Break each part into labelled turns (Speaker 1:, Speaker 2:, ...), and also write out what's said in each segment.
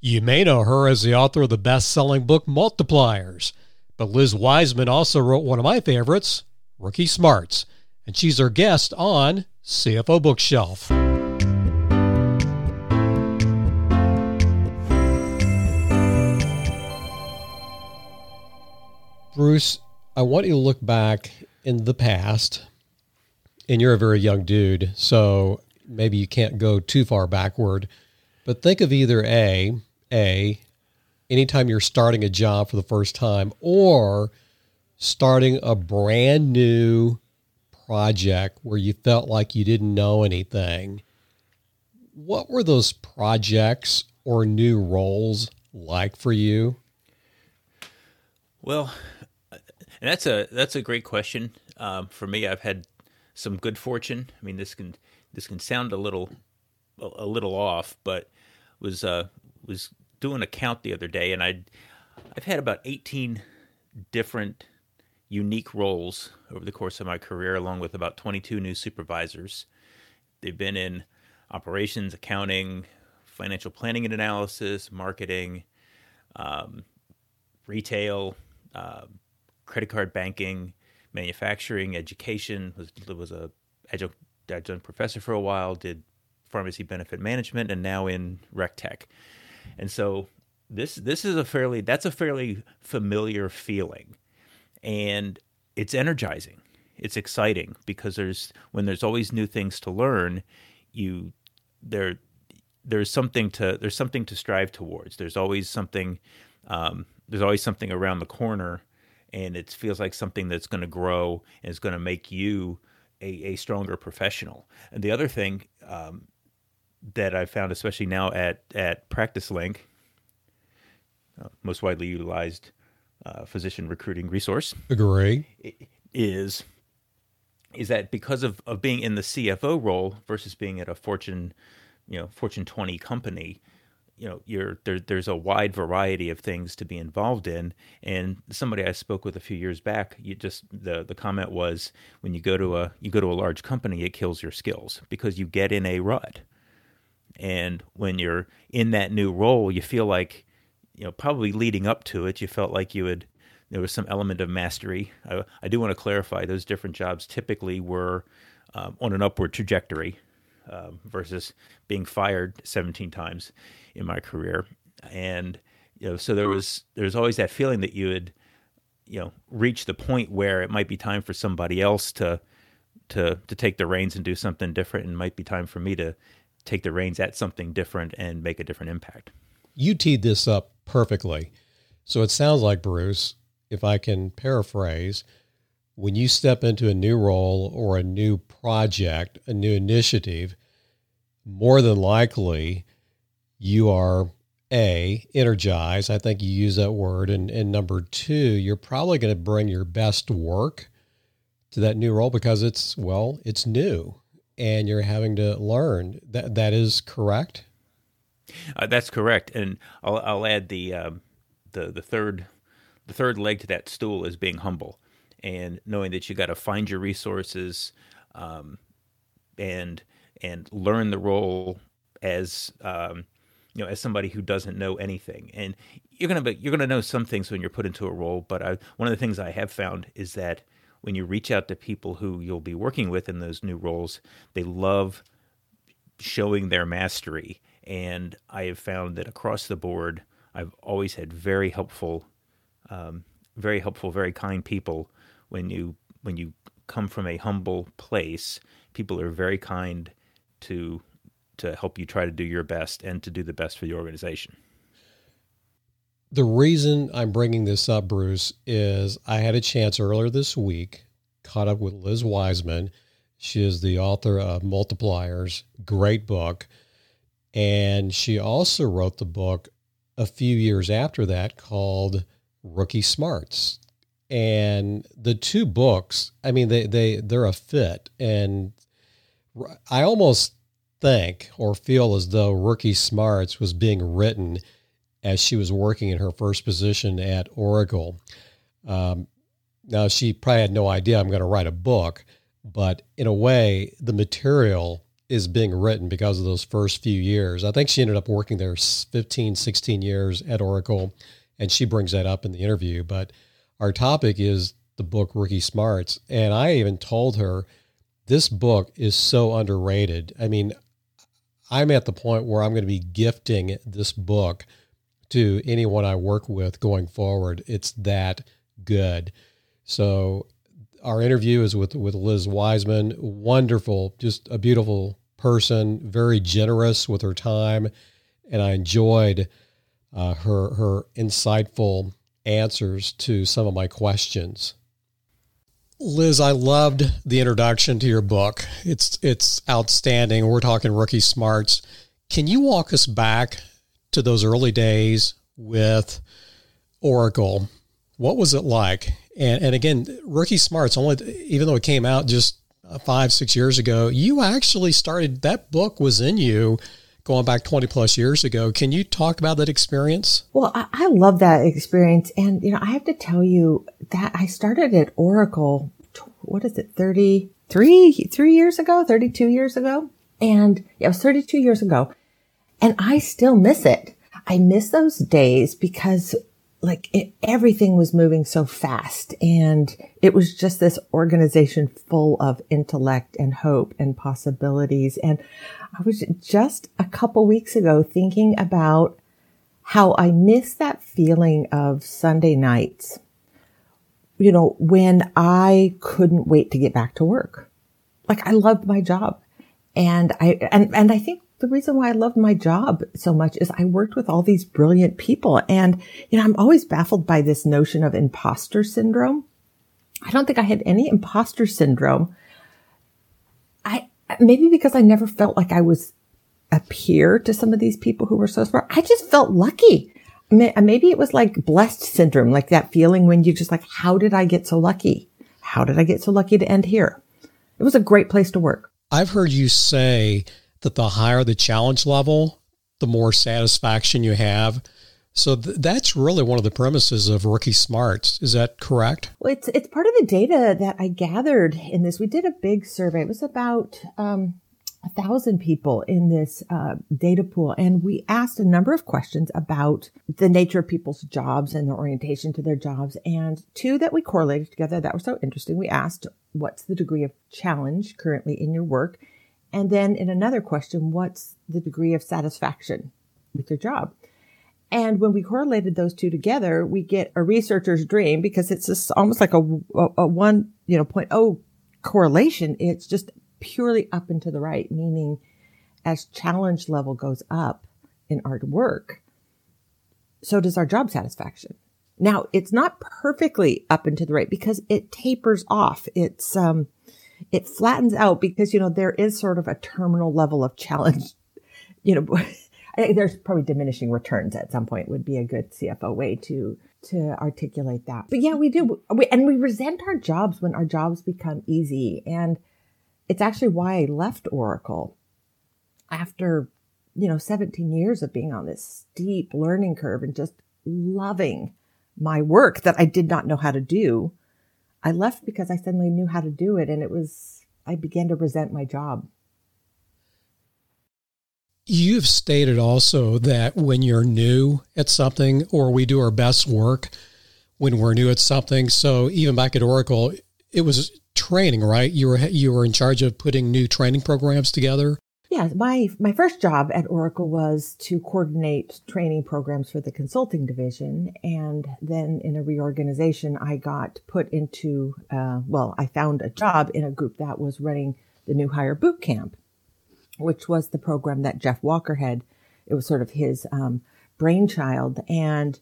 Speaker 1: You may know her as the author of the best selling book Multipliers, but Liz Wiseman also wrote one of my favorites, Rookie Smarts, and she's our guest on CFO Bookshelf. Bruce, I want you to look back in the past, and you're a very young dude, so maybe you can't go too far backward, but think of either A, A, anytime you're starting a job for the first time, or starting a brand new project where you felt like you didn't know anything. What were those projects or new roles like for you?
Speaker 2: Well, and that's a that's a great question. Um, for me, I've had some good fortune. I mean, this can this can sound a little a little off, but was uh, was doing a count the other day, and I I've had about eighteen different unique roles over the course of my career, along with about twenty two new supervisors. They've been in operations, accounting, financial planning and analysis, marketing, um, retail. Uh, credit card banking, manufacturing, education. Was was a adjunct, adjunct professor for a while. Did pharmacy benefit management, and now in rec tech. And so this this is a fairly that's a fairly familiar feeling, and it's energizing. It's exciting because there's when there's always new things to learn, you there there's something to there's something to strive towards. There's always something um, there's always something around the corner and it feels like something that's going to grow and is going to make you a, a, stronger professional. And the other thing um, that I found, especially now at at Practice Link, uh, most widely utilized uh, physician recruiting resource,
Speaker 1: agree,
Speaker 2: is is that because of, of being in the CFO role versus being at a Fortune, you know, Fortune 20 company, you know you're there, there's a wide variety of things to be involved in. And somebody i spoke with a few years back you just the the comment was when you go to a you go to a large company it kills your skills because you get in a rut and when you're in that new role you feel like you know probably leading up to it you felt like you had there was some element of mastery. I, I do want to clarify those different jobs typically were um, on an upward trajectory um, versus being fired 17 times in my career, and you know, so there was there's always that feeling that you had, you know, reach the point where it might be time for somebody else to to to take the reins and do something different, and might be time for me to take the reins at something different and make a different impact.
Speaker 1: You teed this up perfectly. So it sounds like Bruce, if I can paraphrase, when you step into a new role or a new project, a new initiative, more than likely you are a energized i think you use that word and, and number two you're probably going to bring your best work to that new role because it's well it's new and you're having to learn. That that is correct?
Speaker 2: Uh, that's correct. And i'll, I'll add the um, the the third the third leg to that stool is being humble and knowing that you got to find your resources um, and and learn the role as um, you know as somebody who doesn't know anything. And you're gonna be, you're gonna know some things when you're put into a role but I, one of the things i have found is that when you reach out to people who you'll be working with in those new roles they love showing their mastery and i have found that across the board i've always had very helpful um, very helpful very kind people when you when you come from a humble place people are very kind to to help you try to do your best and to do the best for the organization.
Speaker 1: The reason I'm bringing this up, Bruce, is I had a chance earlier this week, caught up with Liz Wiseman. She is the author of Multipliers, great book. And she also wrote the book a few years after that called Rookie Smarts. And the two books, I mean, they, they, they're a fit. And I almost think or feel as though Rookie Smarts was being written as she was working in her first position at Oracle. Um, now, she probably had no idea I'm going to write a book, but in a way, the material is being written because of those first few years. I think she ended up working there 15, 16 years at Oracle, and she brings that up in the interview. But our topic is the book Rookie Smarts. And I even told her this book is so underrated. I mean, I'm at the point where I'm going to be gifting this book to anyone I work with going forward. It's that good. So our interview is with with Liz Wiseman. Wonderful, just a beautiful person, very generous with her time, and I enjoyed uh, her her insightful answers to some of my questions. Liz, I loved the introduction to your book. It's it's outstanding. We're talking rookie smarts. Can you walk us back to those early days with Oracle? What was it like? And and again, rookie smarts only even though it came out just uh, five six years ago, you actually started that book was in you going back 20 plus years ago. Can you talk about that experience?
Speaker 3: Well, I, I love that experience. And, you know, I have to tell you that I started at Oracle, what is it, 33, three years ago, 32 years ago? And yeah, it was 32 years ago. And I still miss it. I miss those days because like it, everything was moving so fast and it was just this organization full of intellect and hope and possibilities. And I was just a couple weeks ago thinking about how I miss that feeling of Sunday nights, you know, when I couldn't wait to get back to work. Like I loved my job. And I, and, and I think the reason why I loved my job so much is I worked with all these brilliant people. And, you know, I'm always baffled by this notion of imposter syndrome. I don't think I had any imposter syndrome. I, maybe because I never felt like I was a peer to some of these people who were so smart. I just felt lucky. Maybe it was like blessed syndrome, like that feeling when you just like, how did I get so lucky? How did I get so lucky to end here? It was a great place to work.
Speaker 1: I've heard you say that the higher the challenge level, the more satisfaction you have. So th- that's really one of the premises of Rookie Smarts. Is that correct?
Speaker 3: Well, it's it's part of the data that I gathered in this. We did a big survey. It was about um, a thousand people in this uh, data pool, and we asked a number of questions about the nature of people's jobs and their orientation to their jobs. And two that we correlated together that were so interesting. We asked, "What's the degree of challenge currently in your work?" And then in another question, what's the degree of satisfaction with your job? And when we correlated those two together, we get a researcher's dream because it's just almost like a, a, a one, you know, point oh correlation. It's just purely up and to the right, meaning as challenge level goes up in our work, so does our job satisfaction. Now, it's not perfectly up and to the right because it tapers off. It's, um, it flattens out because, you know, there is sort of a terminal level of challenge. You know, there's probably diminishing returns at some point would be a good CFO way to to articulate that. But yeah, we do. We, and we resent our jobs when our jobs become easy. And it's actually why I left Oracle after, you know, 17 years of being on this steep learning curve and just loving my work that I did not know how to do. I left because I suddenly knew how to do it. And it was, I began to resent my job.
Speaker 1: You've stated also that when you're new at something, or we do our best work when we're new at something. So even back at Oracle, it was training, right? You were you were in charge of putting new training programs together.
Speaker 3: Yeah, my my first job at Oracle was to coordinate training programs for the consulting division, and then in a reorganization, I got put into uh, well, I found a job in a group that was running the new hire boot camp, which was the program that Jeff Walker had. It was sort of his um, brainchild, and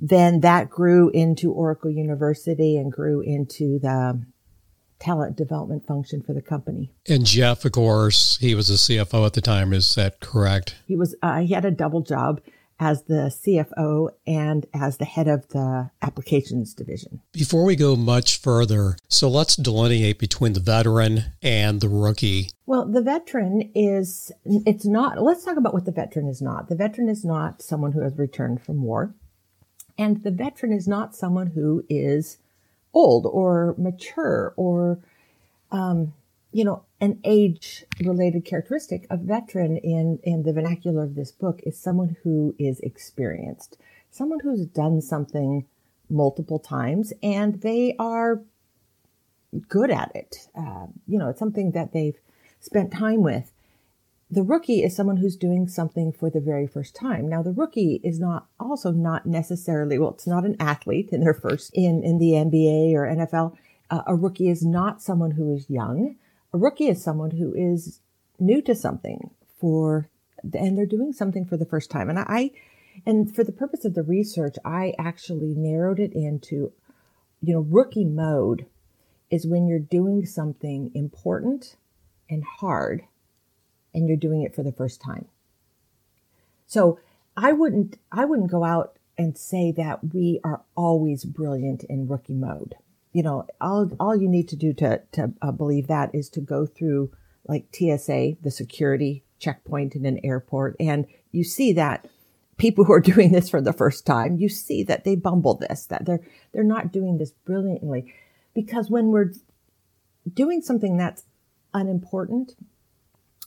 Speaker 3: then that grew into Oracle University and grew into the talent development function for the company.
Speaker 1: And Jeff, of course, he was a CFO at the time. Is that correct?
Speaker 3: He was. Uh, he had a double job as the CFO and as the head of the applications division.
Speaker 1: Before we go much further, so let's delineate between the veteran and the rookie.
Speaker 3: Well, the veteran is, it's not, let's talk about what the veteran is not. The veteran is not someone who has returned from war. And the veteran is not someone who is old or mature or um, you know, an age related characteristic of veteran in, in the vernacular of this book is someone who is experienced, someone who's done something multiple times and they are good at it. Uh, you know, it's something that they've spent time with. The rookie is someone who's doing something for the very first time. Now, the rookie is not also not necessarily, well, it's not an athlete in their first in, in the NBA or NFL. Uh, a rookie is not someone who is young. A rookie is someone who is new to something for, and they're doing something for the first time. And I, and for the purpose of the research, I actually narrowed it into, you know, rookie mode is when you're doing something important and hard and you're doing it for the first time. So I wouldn't, I wouldn't go out and say that we are always brilliant in rookie mode. You know, all, all you need to do to, to uh, believe that is to go through like TSA, the security checkpoint in an airport, and you see that people who are doing this for the first time, you see that they bumble this, that they're, they're not doing this brilliantly. Because when we're doing something that's unimportant,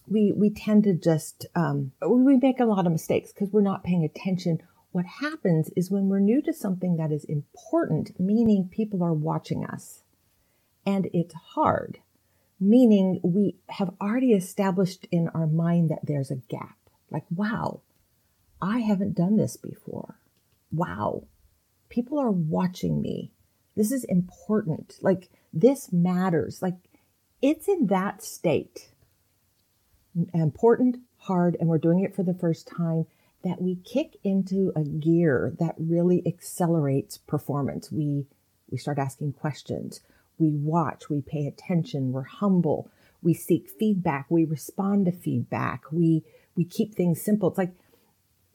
Speaker 3: we, we tend to just, um, we make a lot of mistakes because we're not paying attention. What happens is when we're new to something that is important, meaning people are watching us and it's hard, meaning we have already established in our mind that there's a gap. Like, wow, I haven't done this before. Wow. People are watching me. This is important. Like, this matters. Like, it's in that state, important, hard, and we're doing it for the first time, that we kick into a gear that really accelerates performance. We, we start asking questions. We watch, we pay attention, we're humble, we seek feedback, we respond to feedback, we, we keep things simple. It's like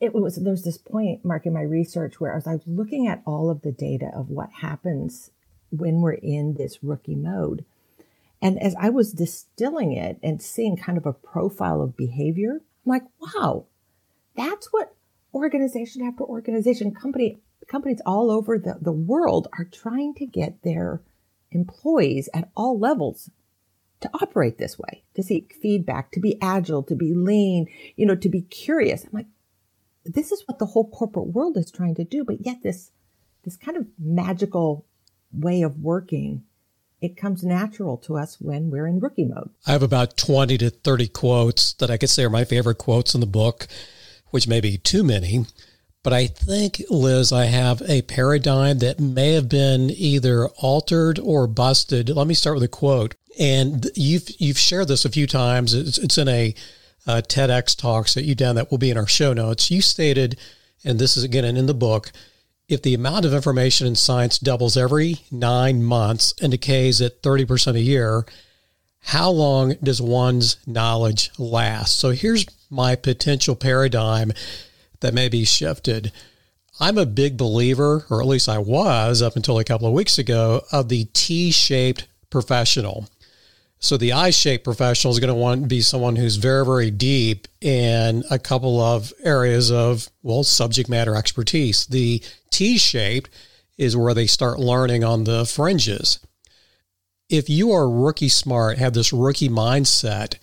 Speaker 3: it was there's this point mark in my research where as i was looking at all of the data of what happens when we're in this rookie mode and as i was distilling it and seeing kind of a profile of behavior i'm like wow that's what organization after organization company companies all over the, the world are trying to get their employees at all levels to operate this way, to seek feedback, to be agile, to be lean, you know, to be curious. I'm like, this is what the whole corporate world is trying to do, but yet this this kind of magical way of working it comes natural to us when we're in rookie mode.
Speaker 1: I have about 20 to 30 quotes that I could say are my favorite quotes in the book, which may be too many. But I think, Liz, I have a paradigm that may have been either altered or busted. Let me start with a quote. And you've you've shared this a few times. It's, it's in a uh, TEDx talks that you done that will be in our show notes. You stated, and this is again in the book, if the amount of information in science doubles every nine months and decays at 30% a year, how long does one's knowledge last? So here's my potential paradigm that may be shifted. I'm a big believer, or at least I was up until a couple of weeks ago, of the T shaped professional. So the I-shaped professional is going to want to be someone who's very, very deep in a couple of areas of, well, subject matter expertise. The T-shaped is where they start learning on the fringes. If you are rookie smart, have this rookie mindset,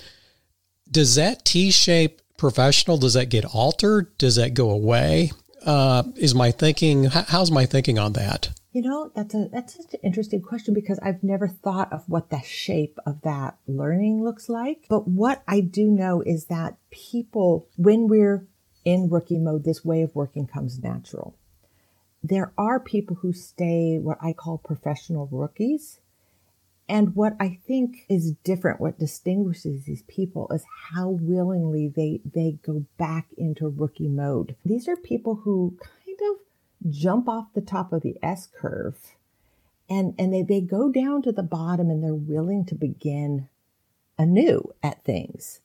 Speaker 1: does that T-shaped professional, does that get altered? Does that go away? Uh, is my thinking, how's my thinking on that?
Speaker 3: You know, that's a that's such an interesting question because I've never thought of what the shape of that learning looks like. But what I do know is that people, when we're in rookie mode, this way of working comes natural. There are people who stay what I call professional rookies. And what I think is different, what distinguishes these people is how willingly they, they go back into rookie mode. These are people who kind of jump off the top of the S curve and, and they, they go down to the bottom and they're willing to begin anew at things.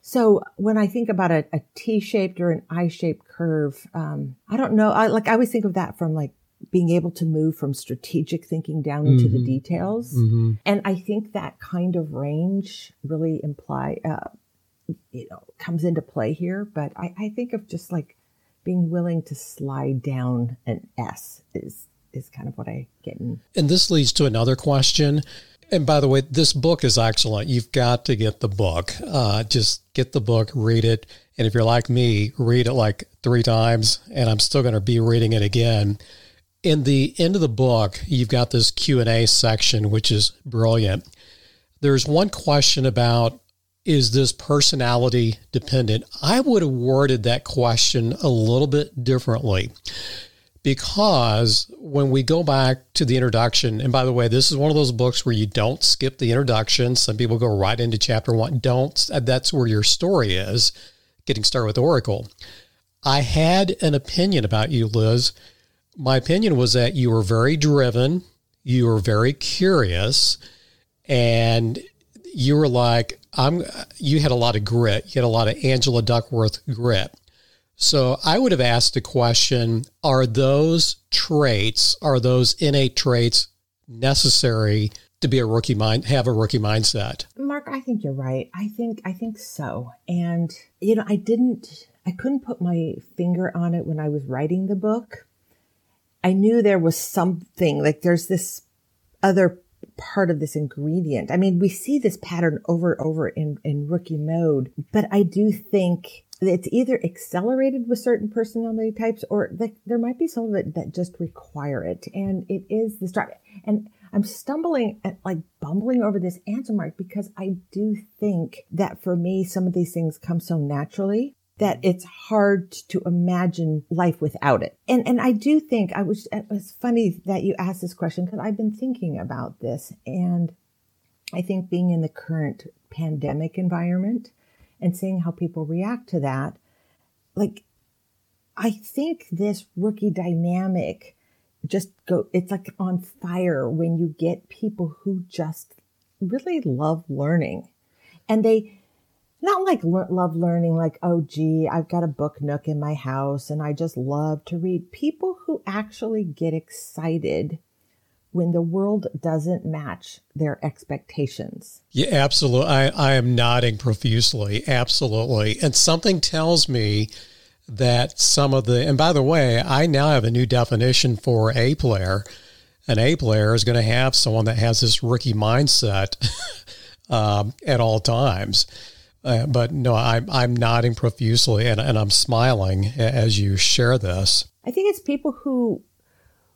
Speaker 3: So when I think about a a T-shaped or an I-shaped curve, um, I don't know. I like I always think of that from like being able to move from strategic thinking down into mm-hmm. the details, mm-hmm. and I think that kind of range really imply, uh, you know, comes into play here. But I, I think of just like being willing to slide down an S is is kind of what I get in.
Speaker 1: And this leads to another question. And by the way, this book is excellent. You've got to get the book. Uh, just get the book, read it. And if you're like me, read it like three times, and I'm still going to be reading it again. In the end of the book, you've got this Q&A section, which is brilliant. There's one question about is this personality dependent? I would have worded that question a little bit differently because when we go back to the introduction, and by the way, this is one of those books where you don't skip the introduction. Some people go right into chapter one. Don't. That's where your story is, getting started with Oracle. I had an opinion about you, Liz. My opinion was that you were very driven, you were very curious, and you were like, I'm you had a lot of grit. You had a lot of Angela Duckworth grit. So I would have asked the question Are those traits, are those innate traits necessary to be a rookie mind, have a rookie mindset?
Speaker 3: Mark, I think you're right. I think, I think so. And, you know, I didn't, I couldn't put my finger on it when I was writing the book. I knew there was something like there's this other part of this ingredient. I mean, we see this pattern over and over in, in rookie mode, but I do think it's either accelerated with certain personality types or like there might be some of it that just require it. And it is the start. And I'm stumbling at like bumbling over this answer mark because I do think that for me, some of these things come so naturally that it's hard to imagine life without it. And, and I do think I was, it was funny that you asked this question because I've been thinking about this and I think being in the current pandemic environment, and seeing how people react to that. Like, I think this rookie dynamic just go, it's like on fire when you get people who just really love learning and they, not like love learning, like, oh, gee, I've got a book nook in my house and I just love to read. People who actually get excited when the world doesn't match their expectations.
Speaker 1: Yeah, absolutely. I, I am nodding profusely. Absolutely. And something tells me that some of the, and by the way, I now have a new definition for a player. An A player is going to have someone that has this rookie mindset um, at all times. Uh, but no, I'm, I'm nodding profusely and, and I'm smiling as you share this.
Speaker 3: I think it's people who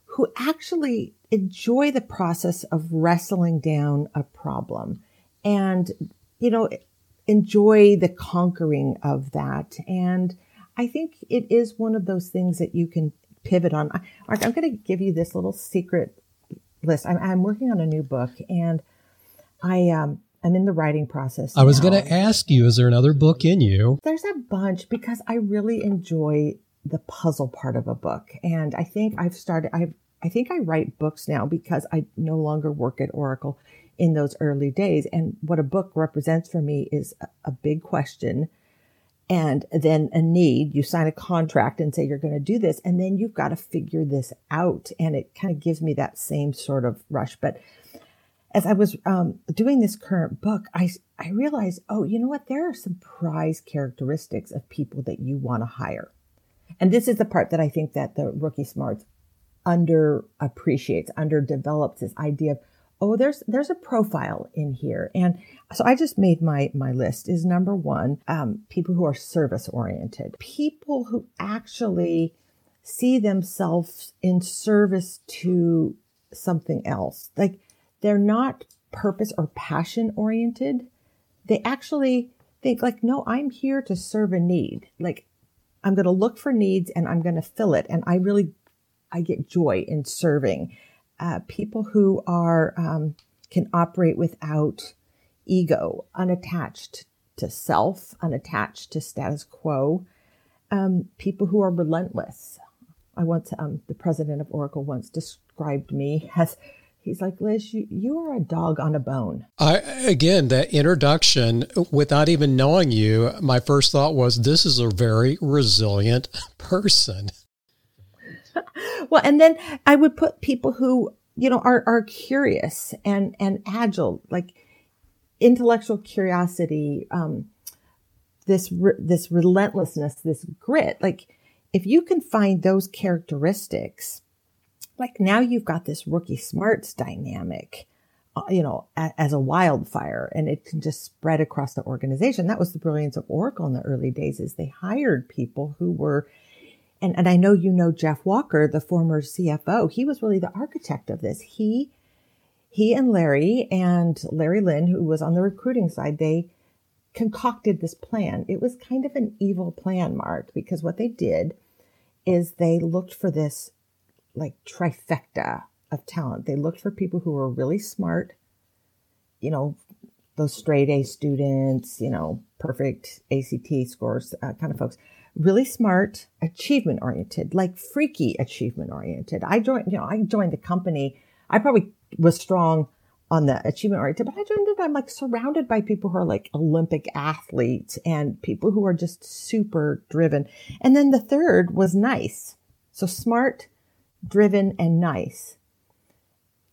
Speaker 3: who actually enjoy the process of wrestling down a problem and, you know, enjoy the conquering of that. And I think it is one of those things that you can pivot on. Mark, I'm going to give you this little secret list. I'm, I'm working on a new book and I, um, I'm in the writing process.
Speaker 1: I was going to ask you, is there another book in you?
Speaker 3: There's a bunch because I really enjoy the puzzle part of a book. And I think I've started, I've I think I write books now because I no longer work at Oracle in those early days. And what a book represents for me is a, a big question and then a need. You sign a contract and say you're going to do this, and then you've got to figure this out. And it kind of gives me that same sort of rush. But as I was um, doing this current book, I, I realized, oh, you know what? There are some prize characteristics of people that you want to hire. And this is the part that I think that the rookie smarts underappreciates, underdevelops this idea of, oh, there's there's a profile in here. And so I just made my my list is number one, um, people who are service oriented, people who actually see themselves in service to something else. Like they're not purpose or passion oriented. They actually think like, no, I'm here to serve a need. Like I'm going to look for needs and I'm going to fill it. And I really I get joy in serving. Uh, people who are um, can operate without ego, unattached to self, unattached to status quo. Um, people who are relentless. I once, um, the president of Oracle once described me as, he's like, Liz, you, you are a dog on a bone.
Speaker 1: I, again, that introduction, without even knowing you, my first thought was, this is a very resilient person.
Speaker 3: well, and then I would put people who, you know, are, are curious and, and agile, like intellectual curiosity, um, this, re- this relentlessness, this grit. Like if you can find those characteristics, like now you've got this rookie smarts dynamic uh, you know, a, as a wildfire and it can just spread across the organization. That was the brilliance of Oracle in the early days is they hired people who were, and, and I know you know Jeff Walker, the former CFO. He was really the architect of this. He, he and Larry and Larry Lynn, who was on the recruiting side, they concocted this plan. It was kind of an evil plan, Mark, because what they did is they looked for this like trifecta of talent. They looked for people who were really smart, you know, those straight A students, you know, perfect ACT scores uh, kind of folks. Really smart, achievement oriented, like freaky achievement oriented. I joined, you know, I joined the company. I probably was strong on the achievement oriented, but I joined it. I'm like surrounded by people who are like Olympic athletes and people who are just super driven. And then the third was nice. So smart, driven, and nice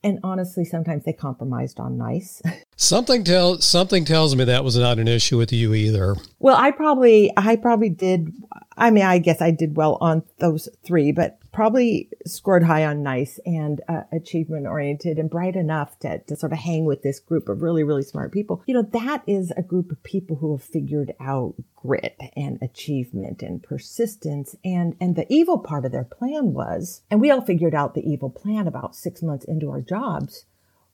Speaker 3: and honestly, sometimes they compromised on nice.
Speaker 1: something tells something tells me that was not an issue with you either.
Speaker 3: Well, I probably I probably did. I mean, I guess I did well on those three, but probably scored high on nice and uh, achievement oriented and bright enough to, to sort of hang with this group of really, really smart people. You know, that is a group of people who have figured out grit and achievement and persistence. And, and the evil part of their plan was, and we all figured out the evil plan about six months into our jobs,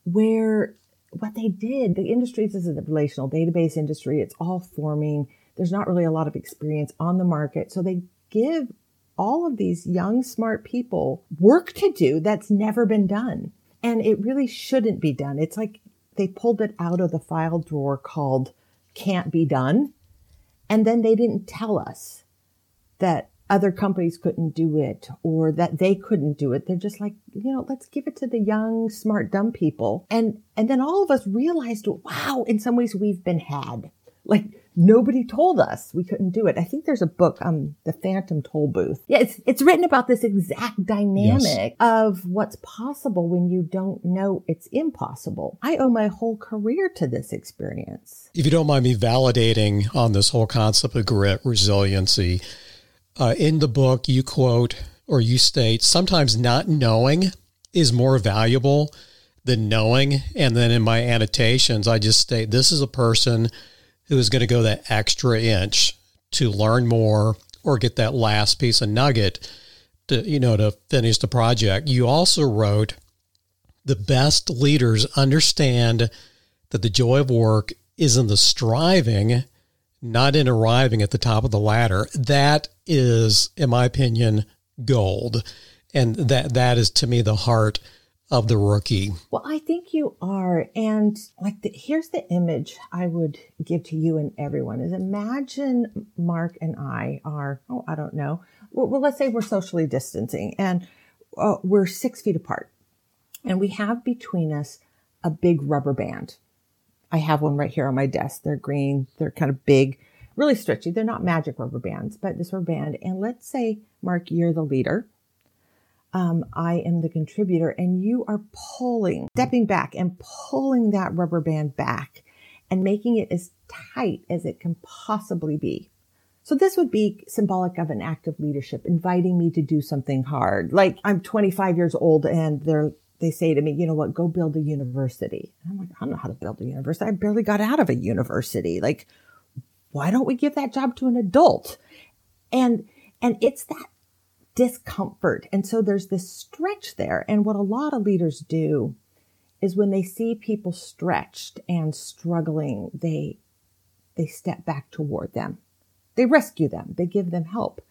Speaker 3: where what they did, the industry, this is a relational database industry. It's all forming. There's not really a lot of experience on the market. So they give all of these young, smart people work to do that's never been done. And it really shouldn't be done. It's like they pulled it out of the file drawer called can't be done. And then they didn't tell us that other companies couldn't do it or that they couldn't do it. They're just like, you know, let's give it to the young, smart, dumb people. And, and then all of us realized, wow, in some ways we've been had. Like nobody told us we couldn't do it. I think there's a book, um, The Phantom Tollbooth. Yeah, it's, it's written about this exact dynamic yes. of what's possible when you don't know it's impossible. I owe my whole career to this experience.
Speaker 1: If you don't mind me validating on this whole concept of grit, resiliency, uh, in the book, you quote or you state sometimes not knowing is more valuable than knowing. And then in my annotations, I just state this is a person who is going to go that extra inch to learn more or get that last piece of nugget to, you know, to finish the project. You also wrote the best leaders understand that the joy of work is in the striving, not in arriving at the top of the ladder. That is, in my opinion, gold. And that that is to me the heart of the rookie.
Speaker 3: Well, I think you are. And like, the, here's the image I would give to you and everyone is imagine Mark and I are, oh, I don't know. Well, well let's say we're socially distancing and uh, we're six feet apart and we have between us a big rubber band. I have one right here on my desk. They're green. They're kind of big, really stretchy. They're not magic rubber bands, but this rubber band. And let's say, Mark, you're the leader um, I am the contributor, and you are pulling, stepping back and pulling that rubber band back and making it as tight as it can possibly be. So this would be symbolic of an act of leadership, inviting me to do something hard. Like I'm 25 years old and they're, they say to me, you know what, go build a university. And I'm like, I don't know how to build a university. I barely got out of a university. Like, why don't we give that job to an adult? And, and it's that discomfort. And so there's this stretch there. And what a lot of leaders do is when they see people stretched and struggling, they, they step back toward them. They rescue them. They give them help.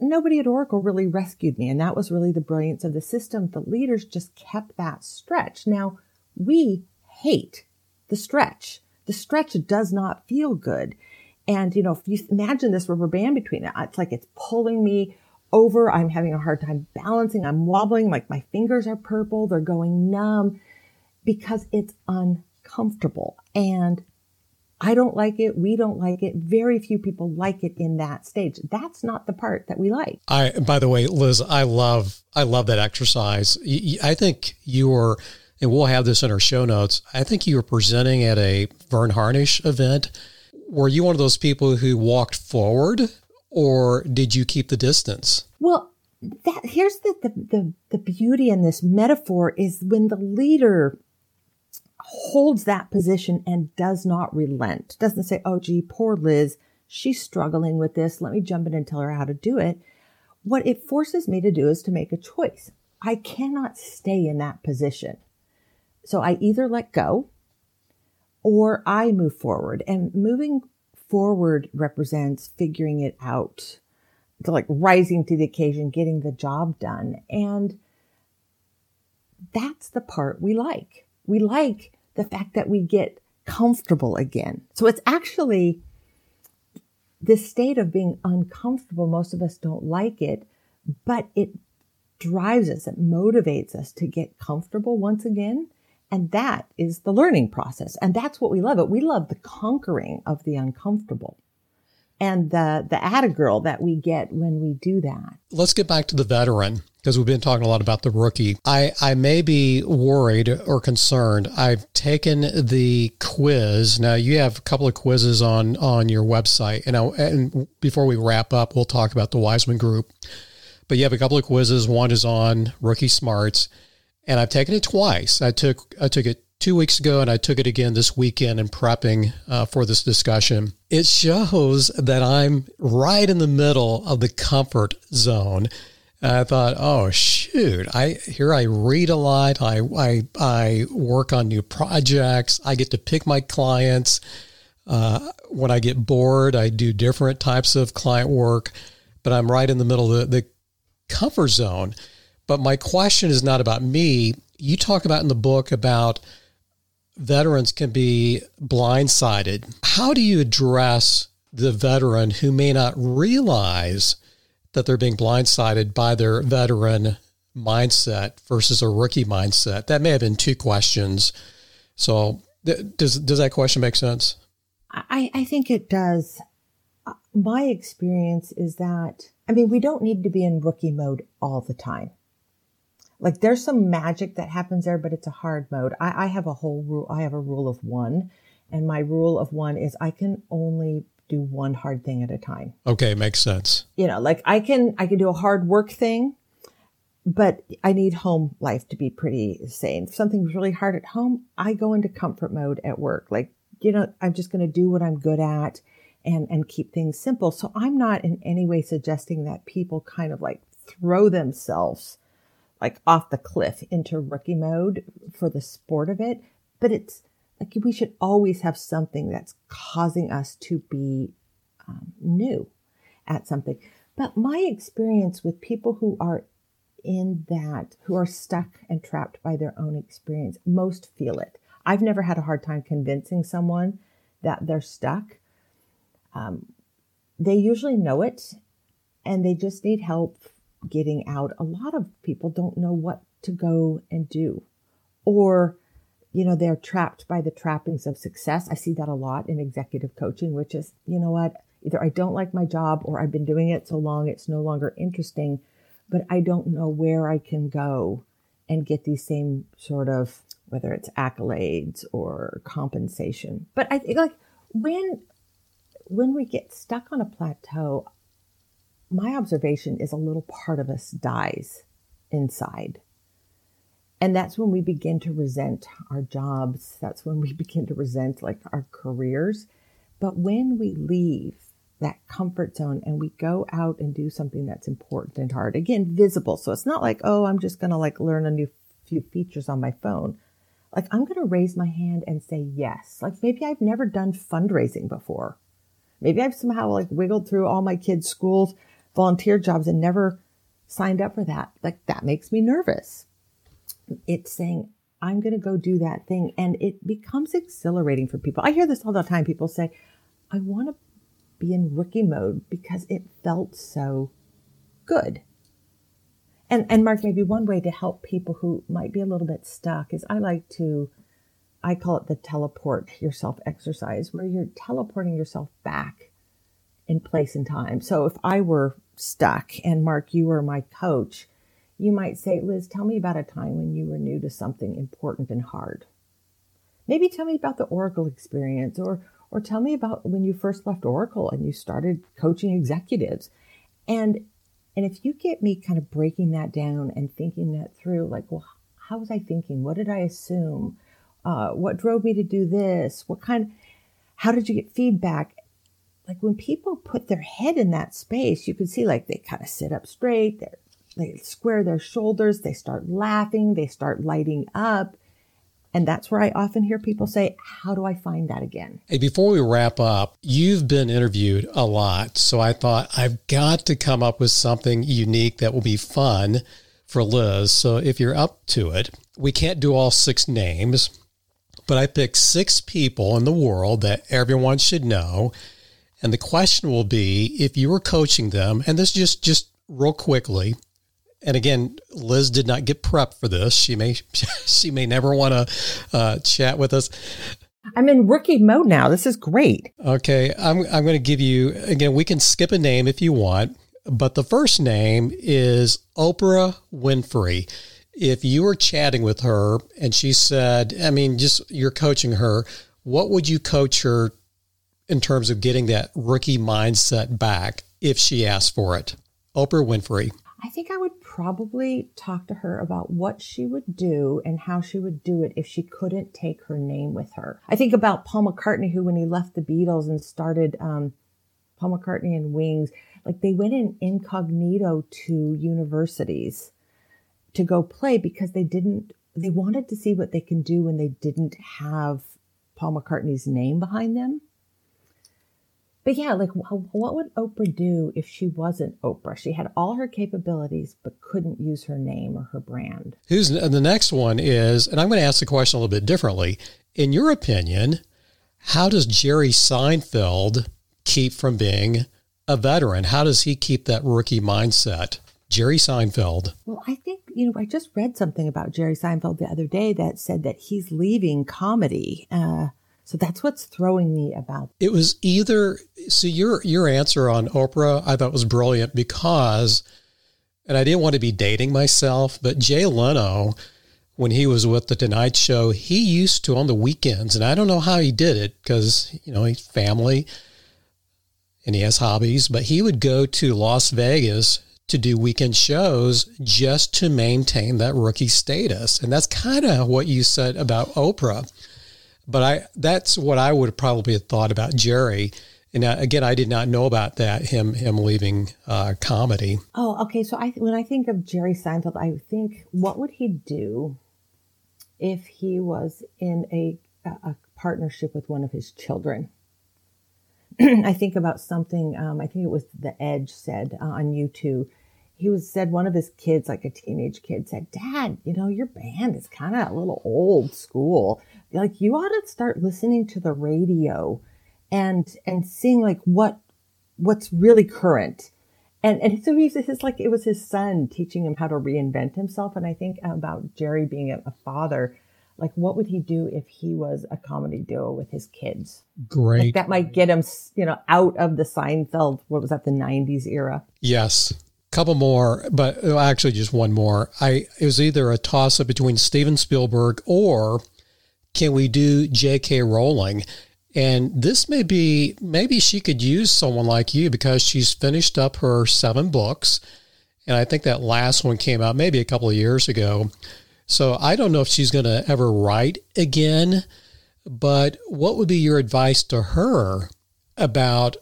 Speaker 3: Nobody at Oracle really rescued me. And that was really the brilliance of the system. The leaders just kept that stretch. Now we hate the stretch. The stretch does not feel good. And, you know, if you imagine this rubber band between it, it's like it's pulling me over. I'm having a hard time balancing. I'm wobbling like my fingers are purple. They're going numb because it's uncomfortable. And I don't like it. We don't like it. Very few people like it in that stage. That's not the part that we like.
Speaker 1: I, by the way, Liz, I love, I love that exercise. I think you were, and we'll have this in our show notes. I think you were presenting at a Verne Harnish event. Were you one of those people who walked forward or did you keep the distance?
Speaker 3: Well, that here's the, the, the, the beauty in this metaphor is when the leader holds that position and does not relent. Doesn't say, oh, gee, poor Liz, she's struggling with this. Let me jump in and tell her how to do it. What it forces me to do is to make a choice. I cannot stay in that position. So I either let go or I move forward. And moving forward represents figuring it out, like rising to the occasion, getting the job done. And that's the part we like. We like the fact that we get comfortable again. So it's actually this state of being uncomfortable. Most of us don't like it, but it drives us, it motivates us to get comfortable once again. And that is the learning process. And that's what we love it. We love the conquering of the uncomfortable and the, the atta girl that we get when we do that.
Speaker 1: Let's get back to the veteran because we've been talking a lot about the rookie. I, I may be worried or concerned. I've taken the quiz. Now you have a couple of quizzes on, on your website. And, I, and before we wrap up, we'll talk about the Wiseman group. But you have a couple of quizzes. One is on rookie smarts and I've taken it twice. I took I took it two weeks ago, and I took it again this weekend in prepping uh, for this discussion. It shows that I'm right in the middle of the comfort zone. And I thought, oh shoot! I here I read a lot. I I I work on new projects. I get to pick my clients. Uh, when I get bored, I do different types of client work, but I'm right in the middle of the, the comfort zone. But my question is not about me. You talk about in the book about veterans can be blindsided. How do you address the veteran who may not realize that they're being blindsided by their veteran mindset versus a rookie mindset? That may have been two questions. So, does does that question make sense?
Speaker 3: I, I think it does. My experience is that I mean we don't need to be in rookie mode all the time. Like there's some magic that happens there, but it's a hard mode. I, I have a whole rule. I have a rule of one. And my rule of one is I can only do one hard thing at a time.
Speaker 1: Okay, makes sense.
Speaker 3: You know, like I can I can do a hard work thing, but I need home life to be pretty sane. If something's really hard at home, I go into comfort mode at work. Like, you know, I'm just going to do what I'm good at and and keep things simple. So I'm not in any way suggesting that people kind of like throw themselves like off the cliff into rookie mode for the sport of it. But it's like we should always have something that's causing us to be um, new at something. But my experience with people who are in that, who are stuck and trapped by their own experience, most feel it. I've never had a hard time convincing someone that they're stuck. Um, they usually know it and they just need help getting out, a lot of people don't know what to go and do. Or, you know, they're trapped by the trappings of success. I see that a lot in executive coaching, which is, you know what, either I don't like my job or I've been doing it so long it's no longer interesting, but I don't know where I can go and get these same sort of, whether it's accolades or compensation. But I think like when, when we get stuck on a plateau, my observation is a little part of us dies inside. And that's when we begin to resent our jobs. That's when we begin to resent like our careers. But when we leave that comfort zone and we go out and do something that's important and hard, again, visible. So it's not like, oh, I'm just going to like learn a new few features on my phone. Like I'm going to raise my hand and say yes. Like maybe I've never done fundraising before. Maybe I've somehow like wiggled through all my kids' schools volunteer jobs and never signed up for that. Like that makes me nervous. It's saying, I'm going to go do that thing. And it becomes exhilarating for people. I hear this all the time. People say, I want to be in rookie mode because it felt so good. And, and Mark, maybe one way to help people who might be a little bit stuck is I like to, I call it the teleport yourself exercise, where you're teleporting yourself back in place and time. So if I were stuck and Mark, you were my coach, you might say, Liz, tell me about a time when you were new to something important and hard. Maybe tell me about the Oracle experience or or tell me about when you first left Oracle and you started coaching executives. And and if you get me kind of breaking that down and thinking that through, like, well, how was I thinking? What did I assume? Uh, what drove me to do this? What kind? How did you get feedback? Like when people put their head in that space, you can see like they kind of sit up straight. They they square their shoulders. They start laughing. They start lighting up. And that's where I often hear people say, How do I find that again?
Speaker 1: Hey, before we wrap up, you've been interviewed a lot. So I thought I've got to come up with something unique that will be fun for Liz. So if you're up to it, we can't do all six names, but I picked six people in the world that everyone should know. And the question will be if you were coaching them, and this just just real quickly, and again, Liz did not get prepped for this. She may she may never want to uh, chat with us.
Speaker 3: I'm in rookie mode now. This is great.
Speaker 1: Okay, I'm I'm going to give you again. We can skip a name if you want, but the first name is Oprah Winfrey. If you were chatting with her and she said, I mean, just you're coaching her, what would you coach her in terms of getting that rookie mindset back if she asked for it? Oprah Winfrey.
Speaker 3: I think I would probably talk to her about what she would do and how she would do it if she couldn't take her name with her. I think about Paul McCartney, who, when he left the Beatles and started um, Paul McCartney and Wings, like they went in incognito to universities to go play because they didn't, they wanted to see what they can do when they didn't have Paul McCartney's name behind them. But yeah, like what would Oprah do if she wasn't Oprah? She had all her capabilities, but couldn't use her name or her brand.
Speaker 1: Who's the next one is, and I'm going to ask the question a little bit differently. In your opinion, how does Jerry Seinfeld keep from being a veteran? How does he keep that rookie mindset? Jerry Seinfeld.
Speaker 3: Well, I think, you know, I just read something about Jerry Seinfeld the other day that said that he's leaving comedy. Uh, so that's what's throwing me about.
Speaker 1: It was either so your your answer on Oprah I thought was brilliant because and I didn't want to be dating myself, but Jay Leno when he was with the Tonight Show, he used to on the weekends, and I don't know how he did it because you know he's family and he has hobbies, but he would go to Las Vegas to do weekend shows just to maintain that rookie status, and that's kind of what you said about Oprah. But I that's what I would have probably thought about Jerry. And uh, again, I did not know about that him him leaving uh, comedy.
Speaker 3: Oh, okay. So I when I think of Jerry Seinfeld, I think what would he do if he was in a a partnership with one of his children? I think about something. Um, I think it was The Edge said uh, on YouTube. He was said one of his kids, like a teenage kid, said, "Dad, you know your band is kind of a little old school like you ought to start listening to the radio and and seeing like what what's really current. And and so he's his like it was his son teaching him how to reinvent himself. And i think about jerry being a, a father like what would he do if he was a comedy duo with his kids?
Speaker 1: Great.
Speaker 3: like that might get him you know out of the seinfeld what was that the 90s era?
Speaker 1: Yes. Couple more but actually just one more. I it was either a toss up between steven spielberg or can we do J.K. Rowling? And this may be, maybe she could use someone like you because she's finished up her seven books. And I think that last one came out maybe a couple of years ago. So I don't know if she's going to ever write again, but what would be your advice to her about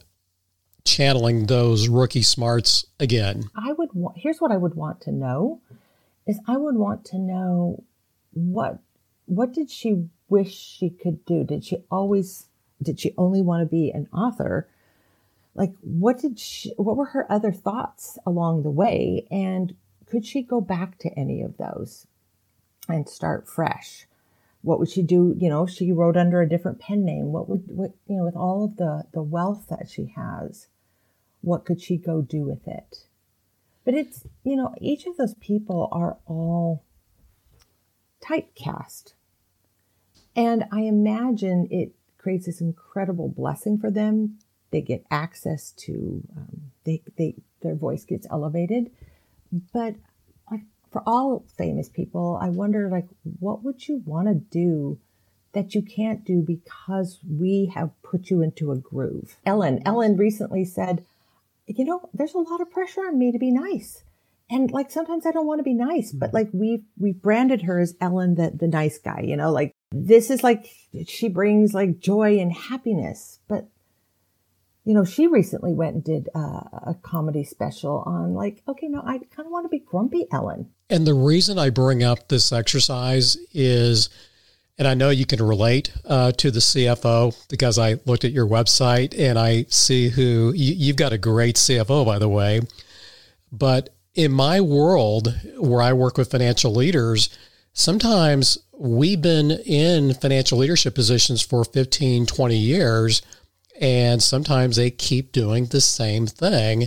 Speaker 1: channeling those rookie smarts again?
Speaker 3: I would, here's what I would want to know is I would want to know what, what did she wish she could do? Did she always, did she only want to be an author? Like, what did she, what were her other thoughts along the way? And could she go back to any of those and start fresh? What would she do? You know, she wrote under a different pen name. What would, what, you know, with all of the, the wealth that she has, what could she go do with it? But it's, you know, each of those people are all typecast and I imagine it creates this incredible blessing for them. They get access to, um, they, they, their voice gets elevated. But like for all famous people, I wonder like, what would you want to do that you can't do because we have put you into a groove? Ellen, Ellen recently said, you know, there's a lot of pressure on me to be nice and like sometimes I don't want to be nice, but like we've we've branded her as Ellen the the nice guy, you know, like this is like she brings like joy and happiness. But you know, she recently went and did uh, a comedy special on like, okay, no, I kind of want to be grumpy Ellen.
Speaker 1: And the reason I bring up this exercise is, and I know you can relate uh, to the CFO because I looked at your website and I see who you, you've got a great CFO, by the way. But in my world where I work with financial leaders, sometimes we've been in financial leadership positions for 15, 20 years, and sometimes they keep doing the same thing.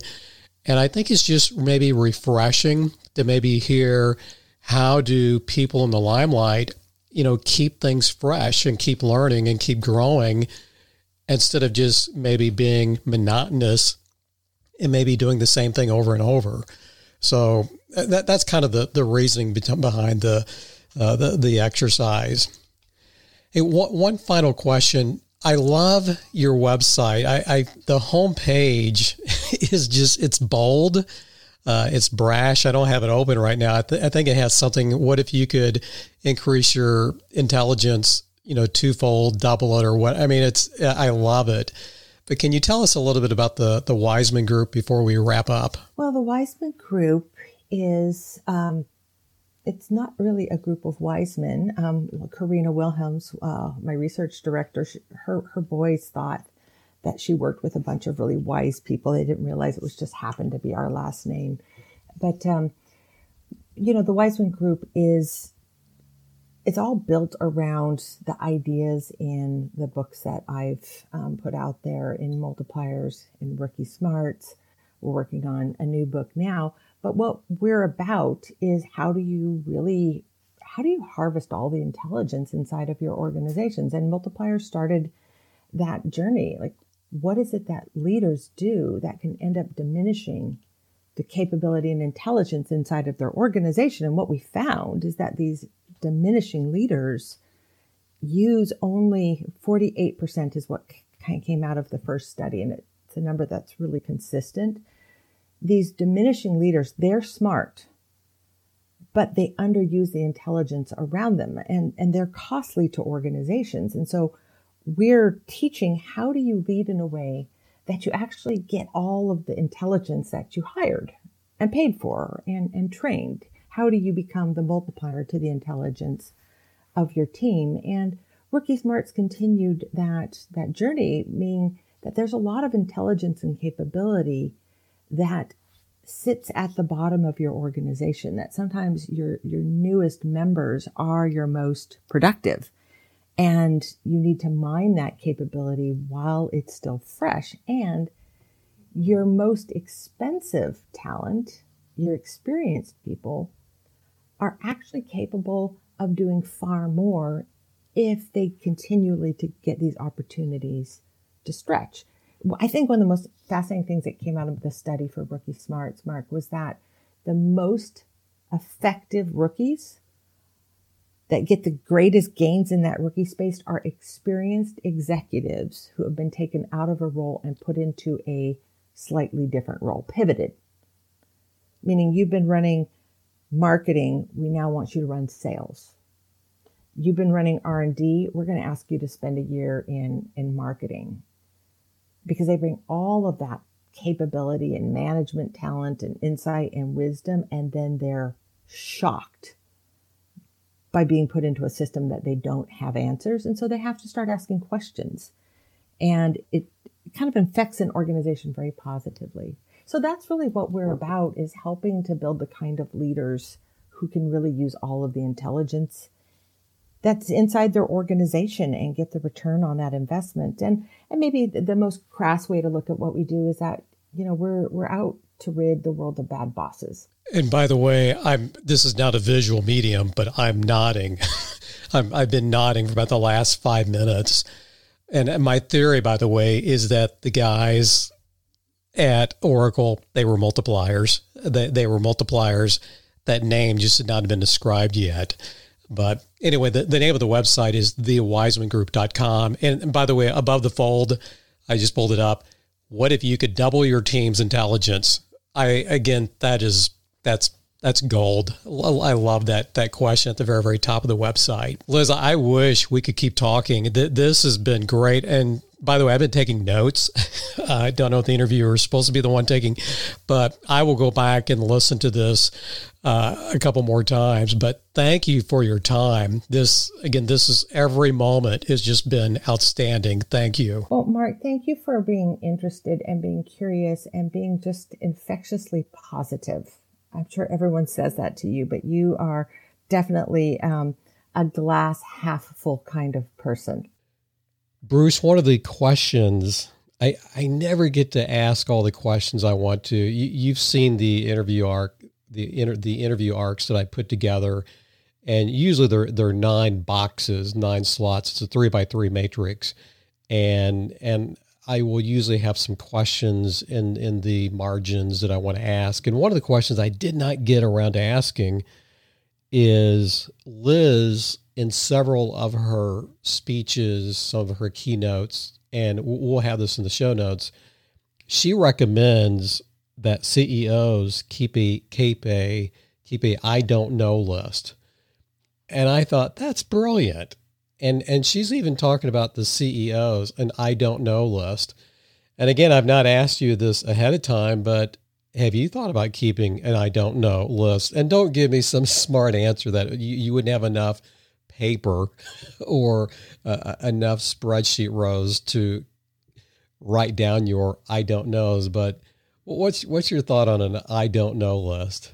Speaker 1: And I think it's just maybe refreshing to maybe hear how do people in the limelight, you know, keep things fresh and keep learning and keep growing instead of just maybe being monotonous and maybe doing the same thing over and over. So that that's kind of the the reasoning behind the uh, the the exercise. Hey, one, one final question. I love your website. I, I the homepage is just it's bold, uh, it's brash. I don't have it open right now. I, th- I think it has something. What if you could increase your intelligence? You know, twofold, double it, or what? I mean, it's I love it. But can you tell us a little bit about the the Wiseman Group before we wrap up?
Speaker 3: Well, the Wiseman Group is um, it's not really a group of wise men. Um, Karina Wilhelms, uh, my research director, she, her her boys thought that she worked with a bunch of really wise people. They didn't realize it was just happened to be our last name. But um, you know, the Wiseman Group is it's all built around the ideas in the books that I've um, put out there in multipliers in Rookie Smarts. We're working on a new book now but what we're about is how do you really how do you harvest all the intelligence inside of your organizations? And Multiplier started that journey. Like, what is it that leaders do that can end up diminishing the capability and intelligence inside of their organization? And what we found is that these diminishing leaders use only 48% is what kind of came out of the first study. And it's a number that's really consistent these diminishing leaders, they're smart, but they underuse the intelligence around them and, and they're costly to organizations. And so we're teaching how do you lead in a way that you actually get all of the intelligence that you hired and paid for and, and trained. How do you become the multiplier to the intelligence of your team? And Rookie Smarts continued that, that journey, meaning that there's a lot of intelligence and capability that sits at the bottom of your organization that sometimes your your newest members are your most productive. And you need to mine that capability while it's still fresh. And your most expensive talent your experienced people are actually capable of doing far more if they continually to get these opportunities to stretch I think one of the most fascinating things that came out of the study for Rookie Smarts, Mark, was that the most effective rookies that get the greatest gains in that rookie space are experienced executives who have been taken out of a role and put into a slightly different role, pivoted. Meaning you've been running marketing, we now want you to run sales. You've been running R&D, we're going to ask you to spend a year in in marketing because they bring all of that capability and management talent and insight and wisdom, and then they're shocked by being put into a system that they don't have answers. And so they have to start asking questions. And it kind of infects an organization very positively. So that's really what we're about is helping to build the kind of leaders who can really use all of the intelligence that's inside their organization and get the return on that investment. And and maybe the most crass way to look at what we do is that you know we're we're out to rid the world of bad bosses.
Speaker 1: And by the way, I'm this is not a visual medium, but I'm nodding. I'm, I've been nodding for about the last five minutes. And my theory, by the way, is that the guys at Oracle, they were multipliers. They, they were multipliers. That name just had not been described yet. But anyway, the, the name of the website is thewisemangroup.com. And, and by the way, above the fold, I just pulled it up. What if you could double your team's intelligence? I again, that is that's That's gold. I love that that question at the very very top of the website. Liz, I wish we could keep talking. This has been great and by the way, I've been taking notes. I don't know if the interviewer is supposed to be the one taking, but I will go back and listen to this uh, a couple more times. But thank you for your time. This again, this is every moment has just been outstanding. Thank you.
Speaker 3: Well, Mark, thank you for being interested and being curious and being just infectiously positive. I'm sure everyone says that to you, but you are definitely um, a glass half full kind of person.
Speaker 1: Bruce, one of the questions I, I never get to ask all the questions I want to. You, have seen the interview arc, the inter, the interview arcs that I put together, and usually they're they're nine boxes, nine slots. It's a three by three matrix, and and I will usually have some questions in in the margins that I want to ask. And one of the questions I did not get around to asking is Liz in several of her speeches, some of her keynotes, and we'll have this in the show notes. She recommends that CEOs keep a keep a keep a I don't know list. And I thought that's brilliant. And and she's even talking about the CEOs and I don't know list. And again, I've not asked you this ahead of time, but have you thought about keeping an I don't know list? And don't give me some smart answer that you, you wouldn't have enough paper or uh, enough spreadsheet rows to write down your I don't knows. But what's what's your thought on an I don't know list?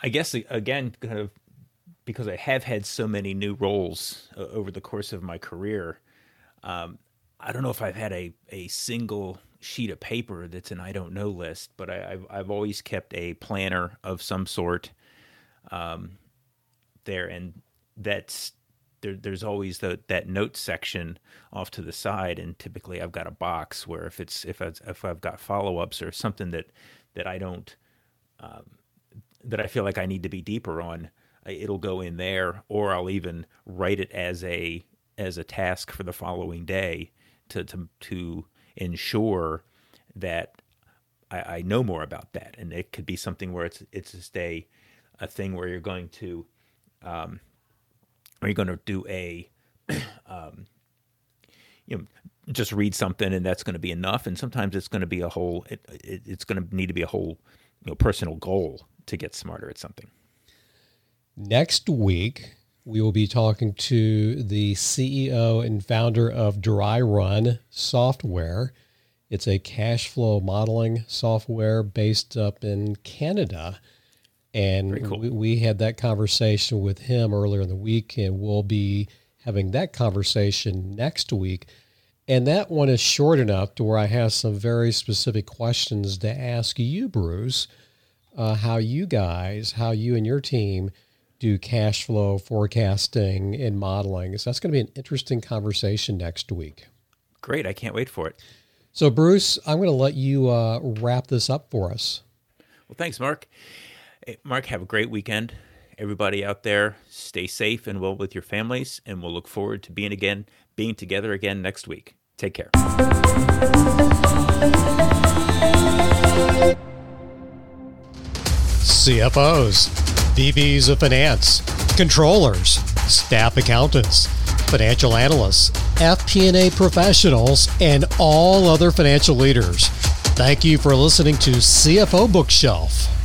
Speaker 2: I guess again, kind of because I have had so many new roles uh, over the course of my career. Um, I don't know if I've had a, a single sheet of paper that's an I don't know list, but I, have I've always kept a planner of some sort um, there, and that's there, there's always the, that note section off to the side, and typically I've got a box where if it's if I, if I've got follow ups or something that that I don't um, that I feel like I need to be deeper on, it'll go in there, or I'll even write it as a as a task for the following day to to to ensure that I, I know more about that, and it could be something where it's it's just a a thing where you're going to um, are you going to do a um, you know just read something and that's going to be enough. And sometimes it's going to be a whole it, it, it's going to need to be a whole you know personal goal to get smarter at something
Speaker 1: next week we will be talking to the ceo and founder of dry run software it's a cash flow modeling software based up in canada and cool. we, we, had that conversation with him earlier in the week, and we'll be having that conversation next week. And that one is short enough to where I have some very specific questions to ask you, Bruce, uh, how you guys, how you and your team do cash flow forecasting and modeling. So that's going to be an interesting conversation next week.
Speaker 2: Great. I can't wait for it.
Speaker 1: So, Bruce, I'm going to let you uh, wrap this up for us.
Speaker 2: Well, thanks, Mark. Hey, Mark, have a great weekend. Everybody out there, stay safe and well with your families, and we'll look forward to being again, being together again next week. Take care.
Speaker 1: CFOs, VPs of finance, controllers, staff accountants, financial analysts, FP&A professionals, and all other financial leaders. Thank you for listening to CFO Bookshelf.